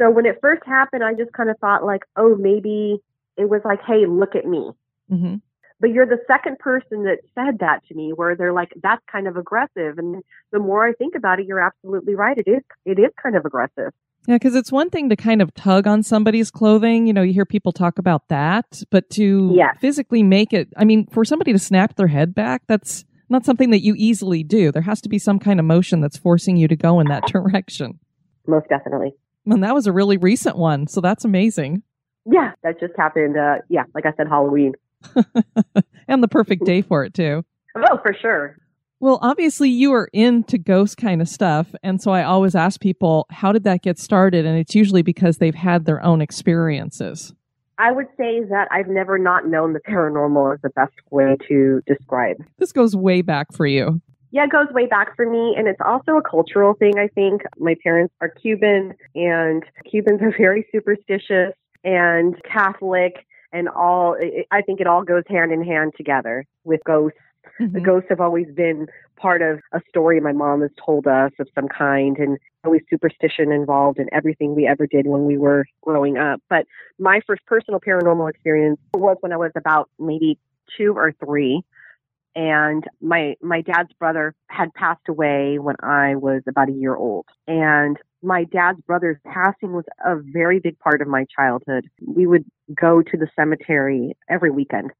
So when it first happened, I just kind of thought like, oh, maybe it was like, hey, look at me. Mm-hmm. But you're the second person that said that to me, where they're like, that's kind of aggressive. And the more I think about it, you're absolutely right. It is. It is kind of aggressive. Yeah, because it's one thing to kind of tug on somebody's clothing. You know, you hear people talk about that, but to Yes. physically make it, I mean, for somebody to snap their head back, that's not something that you easily do. There has to be some kind of motion that's forcing you to go in that direction. Most definitely. And that was a really recent one, so that's amazing. Yeah, that just happened. Uh, yeah, like I said, Halloween. and the perfect day for it, too. Oh, for sure. Well, obviously, you are into ghost kind of stuff. And so I always ask people, how did that get started? And it's usually because they've had their own experiences. I would say that I've never not known the paranormal is the best way to describe. This goes way back for you. Yeah, it goes way back for me, and it's also a cultural thing. I think my parents are Cuban, and Cubans are very superstitious and Catholic, and all. I- I think it all goes hand in hand together with ghosts. The mm-hmm. ghosts have always been part of a story my mom has told us of some kind, and always superstition involved in everything we ever did when we were growing up. But my first personal paranormal experience was when I was about maybe two or three and my my dad's brother had passed away when I was about a year old and my dad's brother's passing was a very big part of my childhood. We would go to the cemetery every weekend.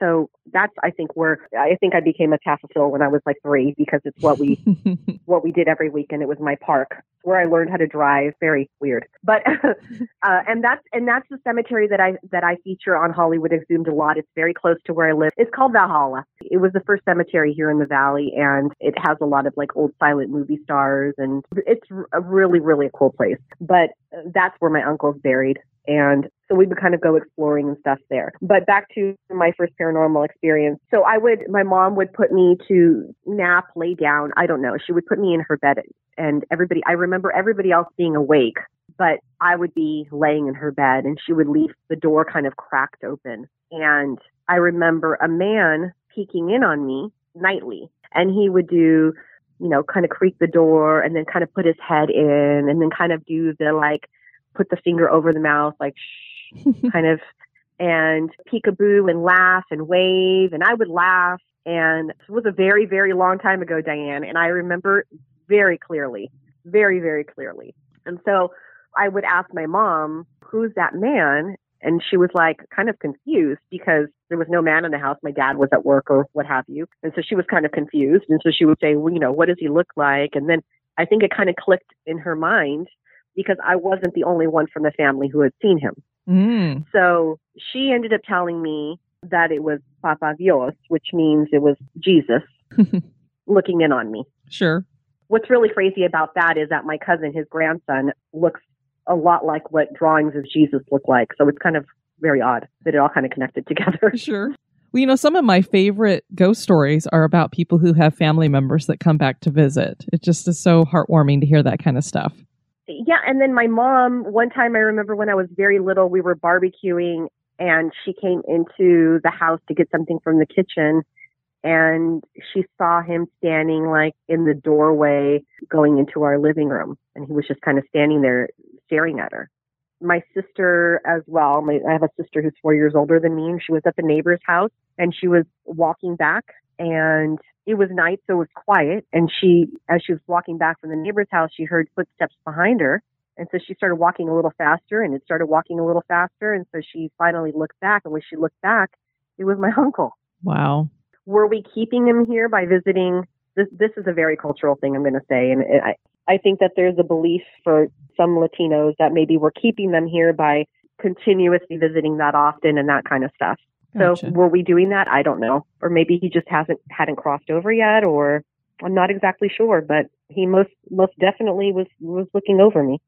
So that's I think where I think I became a taphophile when I was like 3 because it's what we what we did every weekend. It was my park where I learned how to drive. Very weird, but uh, and that's and that's the cemetery that I that I feature on Hollywood Exhumed a lot. It's very close to where I live. It's called Valhalla. It was the first cemetery here in the valley, and it has a lot of like old silent movie stars, and it's a really really a cool place. But uh, that's where my uncle's buried. And so we would kind of go exploring and stuff there. But back to my first paranormal experience. So I would, my mom would put me to nap, lay down. I don't know. She would put me in her bed and everybody, I remember everybody else being awake, but I would be laying in her bed and she would leave the door kind of cracked open. And I remember a man peeking in on me nightly and he would do, you know, kind of creak the door and then kind of put his head in and then kind of do the like, put the finger over the mouth, like shh, kind of, and peekaboo and laugh and wave. And I would laugh. And it was a very, very long time ago, Diane. And I remember very clearly, very, very clearly. And so I would ask my mom, who's that man? And she was like kind of confused because there was no man in the house. My dad was at work or what have you. And so she was kind of confused. And so she would say, well, you know, what does he look like? And then I think it kind of clicked in her mind because I wasn't the only one from the family who had seen him. Mm. So she ended up telling me that it was Papa Dios, which means it was Jesus looking in on me. Sure. What's really crazy about that is that my cousin, his grandson, looks a lot like what drawings of Jesus look like. So it's kind of very odd that it all kind of connected together. Sure. Well, you know, some of my favorite ghost stories are about people who have family members that come back to visit. It just is so heartwarming to hear that kind of stuff. Yeah, and then my mom, one time I remember when I was very little, we were barbecuing and she came into the house to get something from the kitchen and she saw him standing like in the doorway going into our living room and he was just kind of standing there staring at her. My sister as well, my, I have a sister who's 4 years older than me and she was at the neighbor's house and she was walking back and it was night, so it was quiet. And she, as she was walking back from the neighbor's house, she heard footsteps behind her. And so she started walking a little faster and it started walking a little faster. And so she finally looked back. And when she looked back, it was my uncle. Wow. Were we keeping him here by visiting? This, this is a very cultural thing, I'm going to say. And I, I think that there's a belief for some Latinos that maybe we're keeping them here by continuously visiting that often and that kind of stuff. Gotcha. So were we doing that? I don't know. Or maybe he just hasn't hadn't crossed over yet or I'm not exactly sure, but he most most definitely was was looking over me.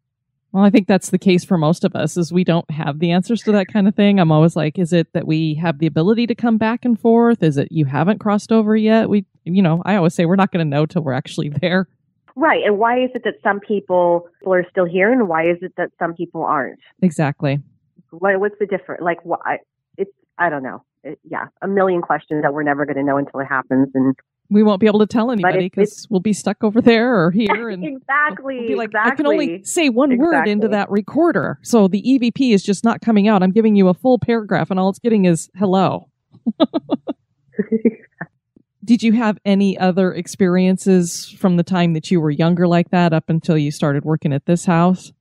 Well, I think that's the case for most of us is we don't have the answers to that kind of thing. I'm always like, is it that we have the ability to come back and forth? Is it you haven't crossed over yet? We you know, I always say we're not going to know till we're actually there. Right. And why is it that some people are still here and why is it that some people aren't? Exactly. What what's the difference? Like why I don't know. It, yeah, a million questions that we're never going to know until it happens and We won't be able to tell anybody because we'll be stuck over there or here, and exactly. we'll be like, exactly. I can only say one word into that recorder, so the EVP is just not coming out. I'm giving you a full paragraph, and all it's getting is hello. Did you have any other experiences from the time that you were younger like that up until you started working at this house?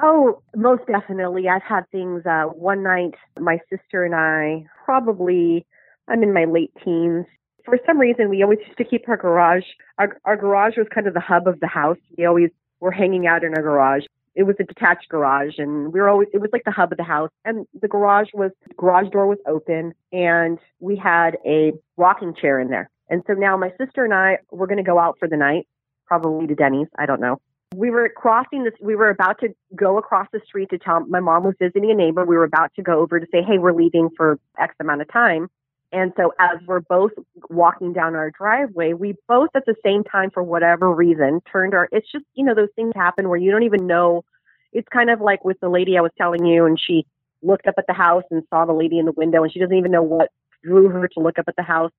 Oh, most definitely. I've had things. Uh, one night, my sister and I, probably, I'm in my late teens. For some reason, we always used to keep our garage. Our, our garage was kind of the hub of the house. We always were hanging out in our garage. It was a detached garage, and we were always. It was like the hub of the house, and the garage was garage door was open, and we had a rocking chair in there. And so now my sister and I were going to go out for the night, probably to Denny's. I don't know we were crossing this we were about to go across the street to tell my mom was visiting a neighbor. We were about to go over to say hey we're leaving for x amount of time. And so as we're both walking down our driveway we both at the same time for whatever reason turned our it's just you know those things happen where you don't even know. It's kind of like with the lady i was telling you and she looked up at the house and saw the lady in the window and she doesn't even know what drew her to look up at the house.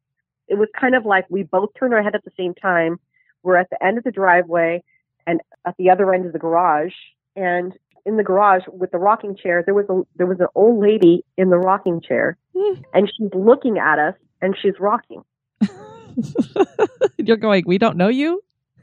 It was kind of like we both turned our head at the same time. We're at the end of the driveway and at the other end of the garage and in the garage with the rocking chair there was a there was an old lady in the rocking chair and she's looking at us and she's rocking. You're going, we don't know you?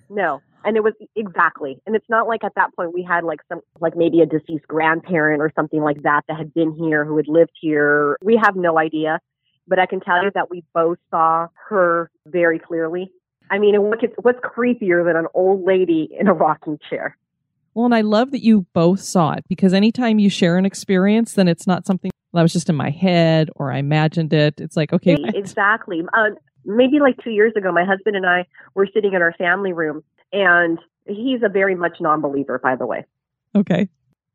no. And it was exactly. And it's not like at that point we had like some like maybe a deceased grandparent or something like that that had been here who had lived here. We have no idea but i can tell you that we both saw her very clearly i mean what gets, what's creepier than an old lady in a rocking chair Well, and I love that you both saw it because anytime you share an experience, then it's not something that was just in my head or I imagined it. It's like, okay, exactly. Uh, maybe like two years ago, my husband and I were sitting in our family room, and he's a very much non-believer, by the way. okay.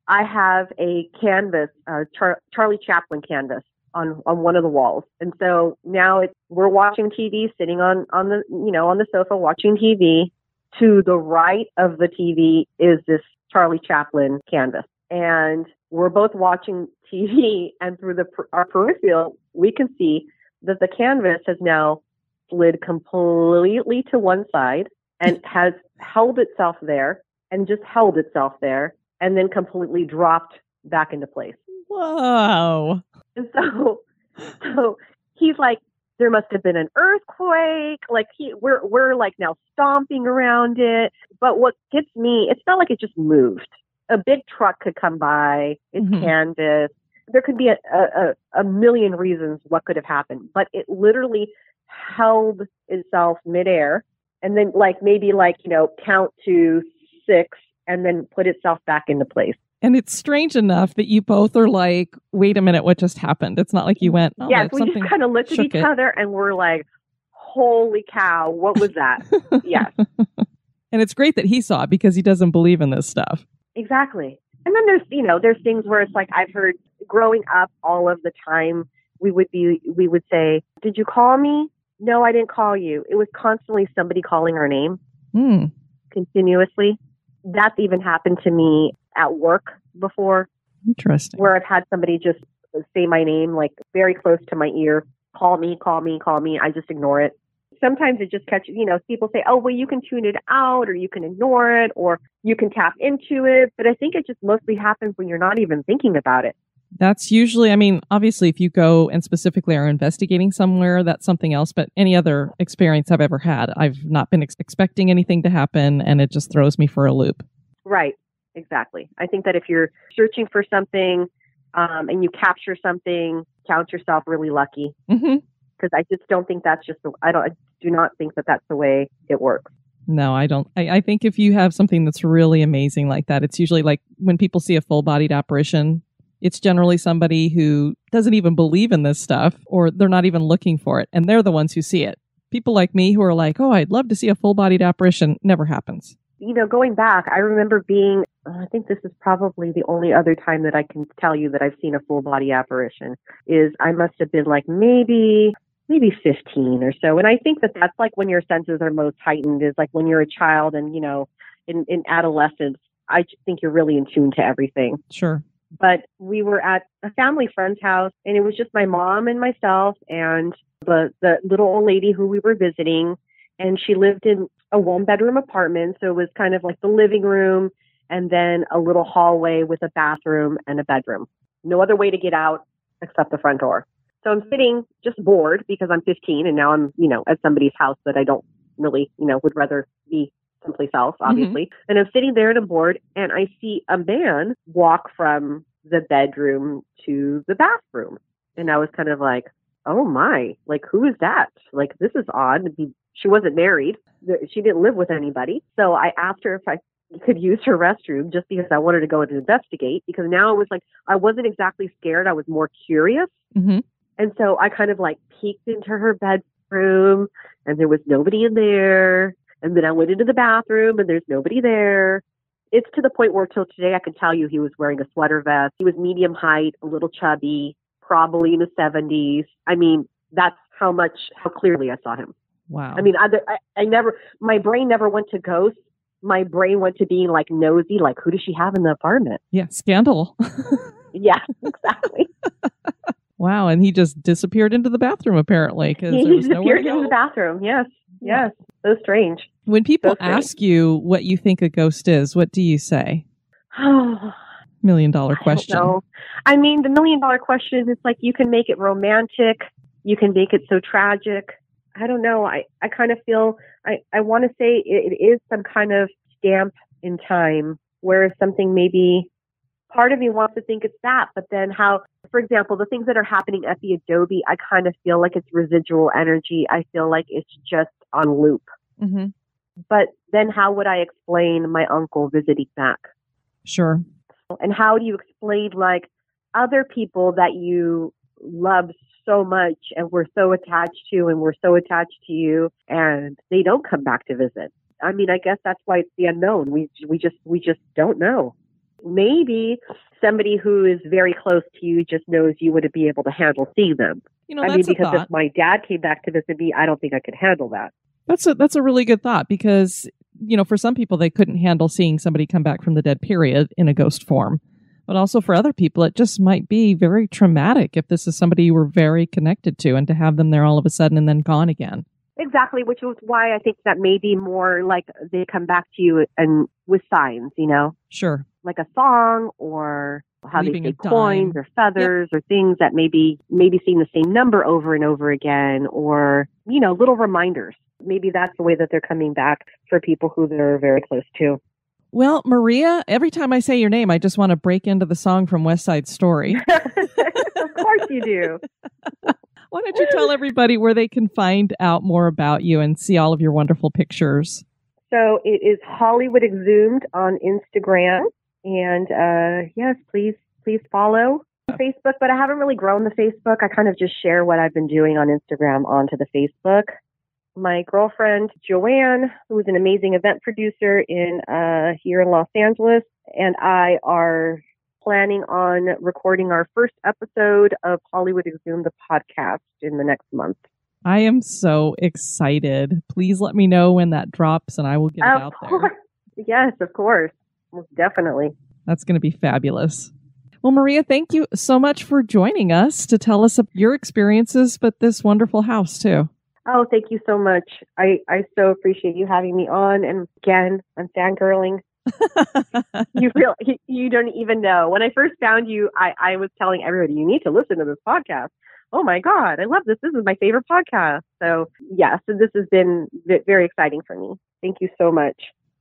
I have a canvas, uh, Char- Charlie Chaplin canvas on on one of the walls, and so now it's we're watching TV, sitting on on the you know on the sofa watching TV. To the right of the TV is this Charlie Chaplin canvas, and we're both watching TV, and through the our peripheral, we can see that the canvas has now slid completely to one side and has held itself there and just held itself there and then completely dropped back into place. Whoa. And so, so he's like, there must have been an earthquake. Like he, we're we're like now stomping around it. But what gets me, it's not like it just moved. A big truck could come by. It's Mhm. canvas. There could be a, a a million reasons what could have happened, but it literally held itself midair, and then like maybe like you know count to six, and then put itself back into place. And it's strange enough that you both are like, wait a minute, what just happened? It's not like you went, oh, yes, we just kind of looked at each it. other and we're like, "Holy cow, what was that?" yes, And it's great that he saw it because he doesn't believe in this stuff. exactly. And then there's you know there's things where it's like I've heard growing up all of the time we would be we would say, "Did you call me?" No, I didn't call you. It was constantly somebody calling our name Hmm. continuously. That's even happened to me at work before. Interesting. where I've had somebody just say my name like very close to my ear, call me, call me, call me. I just ignore it. Sometimes it just catches, you know, people say, oh, well, you can tune it out or you can ignore it or you can tap into it. But I think it just mostly happens when you're not even thinking about it. That's usually, I mean, obviously, if you go and specifically are investigating somewhere, that's something else. But any other experience I've ever had, I've not been ex- expecting anything to happen and it just throws me for a loop. Right. Exactly. I think that if you're searching for something um, and you capture something, count yourself really lucky because I just don't think that's just the, I don't, I do not think that that's the way it works. No, I don't. I, I think if you have something that's really amazing like that, it's usually like when people see a full bodied apparition, it's generally somebody who doesn't even believe in this stuff or they're not even looking for it. And they're the ones who see it. People like me who are like, oh, I'd love to see a full bodied apparition, never happens. You know, going back, I remember being, uh, I think this is probably the only other time that I can tell you that I've seen a full body apparition is I must have been like maybe, maybe 15 or so. And I think that that's like when your senses are most heightened is like when you're a child and, you know, in, in adolescence, I think you're really in tune to everything Sure. but we were at a family friend's house and it was just my mom and myself and the the little old lady who we were visiting and she lived in a one bedroom apartment. So it was kind of like the living room and then a little hallway with a bathroom and a bedroom. No other way to get out except the front door. So I'm sitting just bored because I'm 15 and now I'm, you know, at somebody's house that I don't really, you know, would rather be someplace else, obviously. Mm-hmm. And I'm sitting there and I'm bored and I see a man walk from the bedroom to the bathroom. And I was kind of like, oh my, like, who is that? Like, this is odd. She wasn't married. She didn't live with anybody. So I asked her if I could use her restroom just because I wanted to go and investigate because now it was like, I wasn't exactly scared. I was more curious. Mm-hmm. And so I kind of like peeked into her bedroom and there was nobody in there. And then I went into the bathroom and there's nobody there. It's to the point where till today I can tell you he was wearing a sweater vest. He was medium height, a little chubby, probably in the 70s. I mean, that's how much, how clearly I saw him. Wow. I mean, I, I, I never, my brain never went to ghosts. My brain went to being like nosy, like who does she have in the apartment? Yeah, scandal. yeah, exactly. wow, and he just disappeared into the bathroom apparently because he there was nowhere disappeared to go. into the bathroom. Yes, yes, so strange. When people So strange. ask you what you think a ghost is, what do you say? Oh, Million dollar question. No, I mean the million dollar question is like you can make it romantic, you can make it so tragic. I don't know. I I kind of feel I I want to say it, it is some kind of stamp in time, whereas something maybe part of me wants to think it's that, but then how, for example, the things that are happening at the Adobe, I kind of feel like it's residual energy. I feel like it's just on loop. Mm-hmm. But then how would I explain my uncle visiting back? Sure. And how do you explain like other people that you love so much and we're so attached to and we're so attached to you and they don't come back to visit? I mean, I guess that's why it's the unknown. We we just we just don't know. Maybe somebody who is very close to you just knows you wouldn't be able to handle seeing them. You know, I mean, that's a because thought. if my dad came back to visit me, I don't think I could handle that. That's a that's a really good thought because you know for some people they couldn't handle seeing somebody come back from the dead period in a ghost form, but also for other people it just might be very traumatic if this is somebody you were very connected to and to have them there all of a sudden and then gone again. Exactly, which is why I think that maybe more like they come back to you and with signs, you know, Sure. like a song or how Leaving they say coins or feathers or things that maybe maybe seeing the same number over and over again or you know little reminders. Maybe that's the way that they're coming back for people who they're very close to. Well, Maria, every time I say your name, I just want to break into the song from West Side Story. of course you do. Why don't you tell everybody where they can find out more about you and see all of your wonderful pictures? So it is Hollywood Exhumed on Instagram. And uh, yes, please, please follow Facebook. But I haven't really grown the Facebook. I kind of just share what I've been doing on Instagram onto the Facebook. My girlfriend Joanne, who is an amazing event producer in uh, here in Los Angeles, and I are planning on recording our first episode of Hollywood Exhumed, the podcast, in the next month. I am so excited. Please let me know when that drops and I will get it Of out there. Yes, of course. Most definitely. That's going to be fabulous. Well, Maria, thank you so much for joining us to tell us your experiences, but this wonderful house too. Oh, thank you so much. I, I so appreciate you having me on. And again, I'm fangirling. you feel you, don't even know. When I first found you, I, I was telling everybody, you need to listen to this podcast. Oh my God, I love this. This is my favorite podcast. So yes, so this has been very exciting for me. Thank you so much.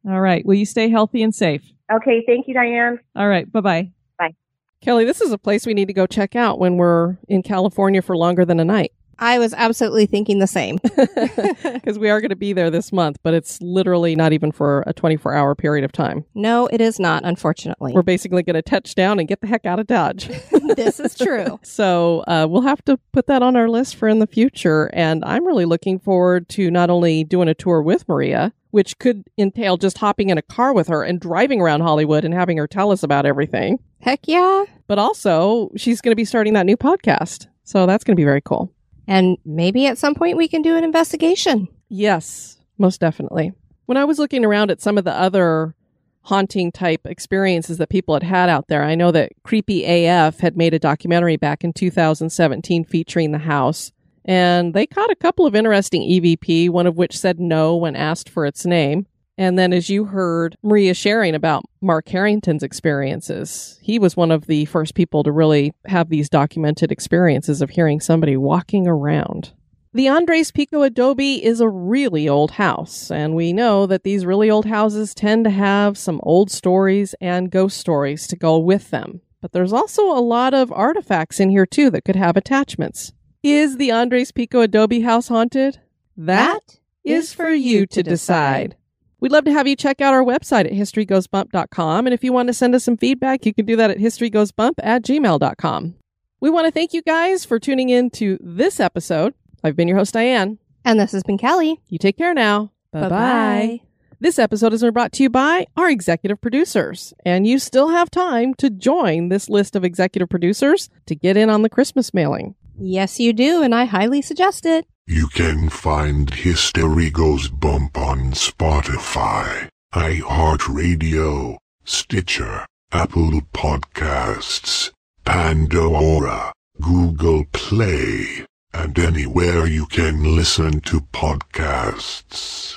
All right. Will you stay healthy and safe? Okay, thank you, Diane. All right. Bye bye. Bye. Kelly, this is a place we need to go check out when we're in California for longer than a night. I was absolutely thinking the same. Because we are going to be there this month, but it's literally not even for a 24 hour period of time. no, it is not, unfortunately. We're basically going to touch down and get the heck out of Dodge. this is true. So uh, we'll have to put that on our list for in the future. And I'm really looking forward to not only doing a tour with Maria, which could entail just hopping in a car with her and driving around Hollywood and having her tell us about everything, Heck yeah. but also she's going to be starting that new podcast. So that's going to be very cool. And maybe at some point we can do an investigation. Yes, most definitely. When I was looking around at some of the other haunting type experiences that people had had out there, I know that Creepy AF had made a documentary back in 2017 featuring the house. And they caught a couple of interesting EVP, one of which said no when asked for its name. And then, as you heard Maria sharing about Mark Harrington's experiences, he was one of the first people to really have these documented experiences of hearing somebody walking around. The Andres Pico Adobe is a really old house, and we know that these really old houses tend to have some old stories and ghost stories to go with them. But there's also a lot of artifacts in here too that could have attachments. Is the Andres Pico Adobe house haunted? That is for you to decide. We'd love to have you check out our website at historygoesbump.com. And if you want to send us some feedback, you can do that at historygoesbump at gmail.com. We want to thank you guys for tuning in to this episode. I've been your host, Diane. And this has been Kelly. You take care now. Bye bye. This episode has been brought to you by our executive producers. And you still have time to join this list of executive producers to get in on the Christmas mailing. Yes, you do, and I highly suggest it. You can find History Goes Bump on Spotify, iHeartRadio, Stitcher, Apple Podcasts, Pandora, Google Play, and anywhere you can listen to podcasts.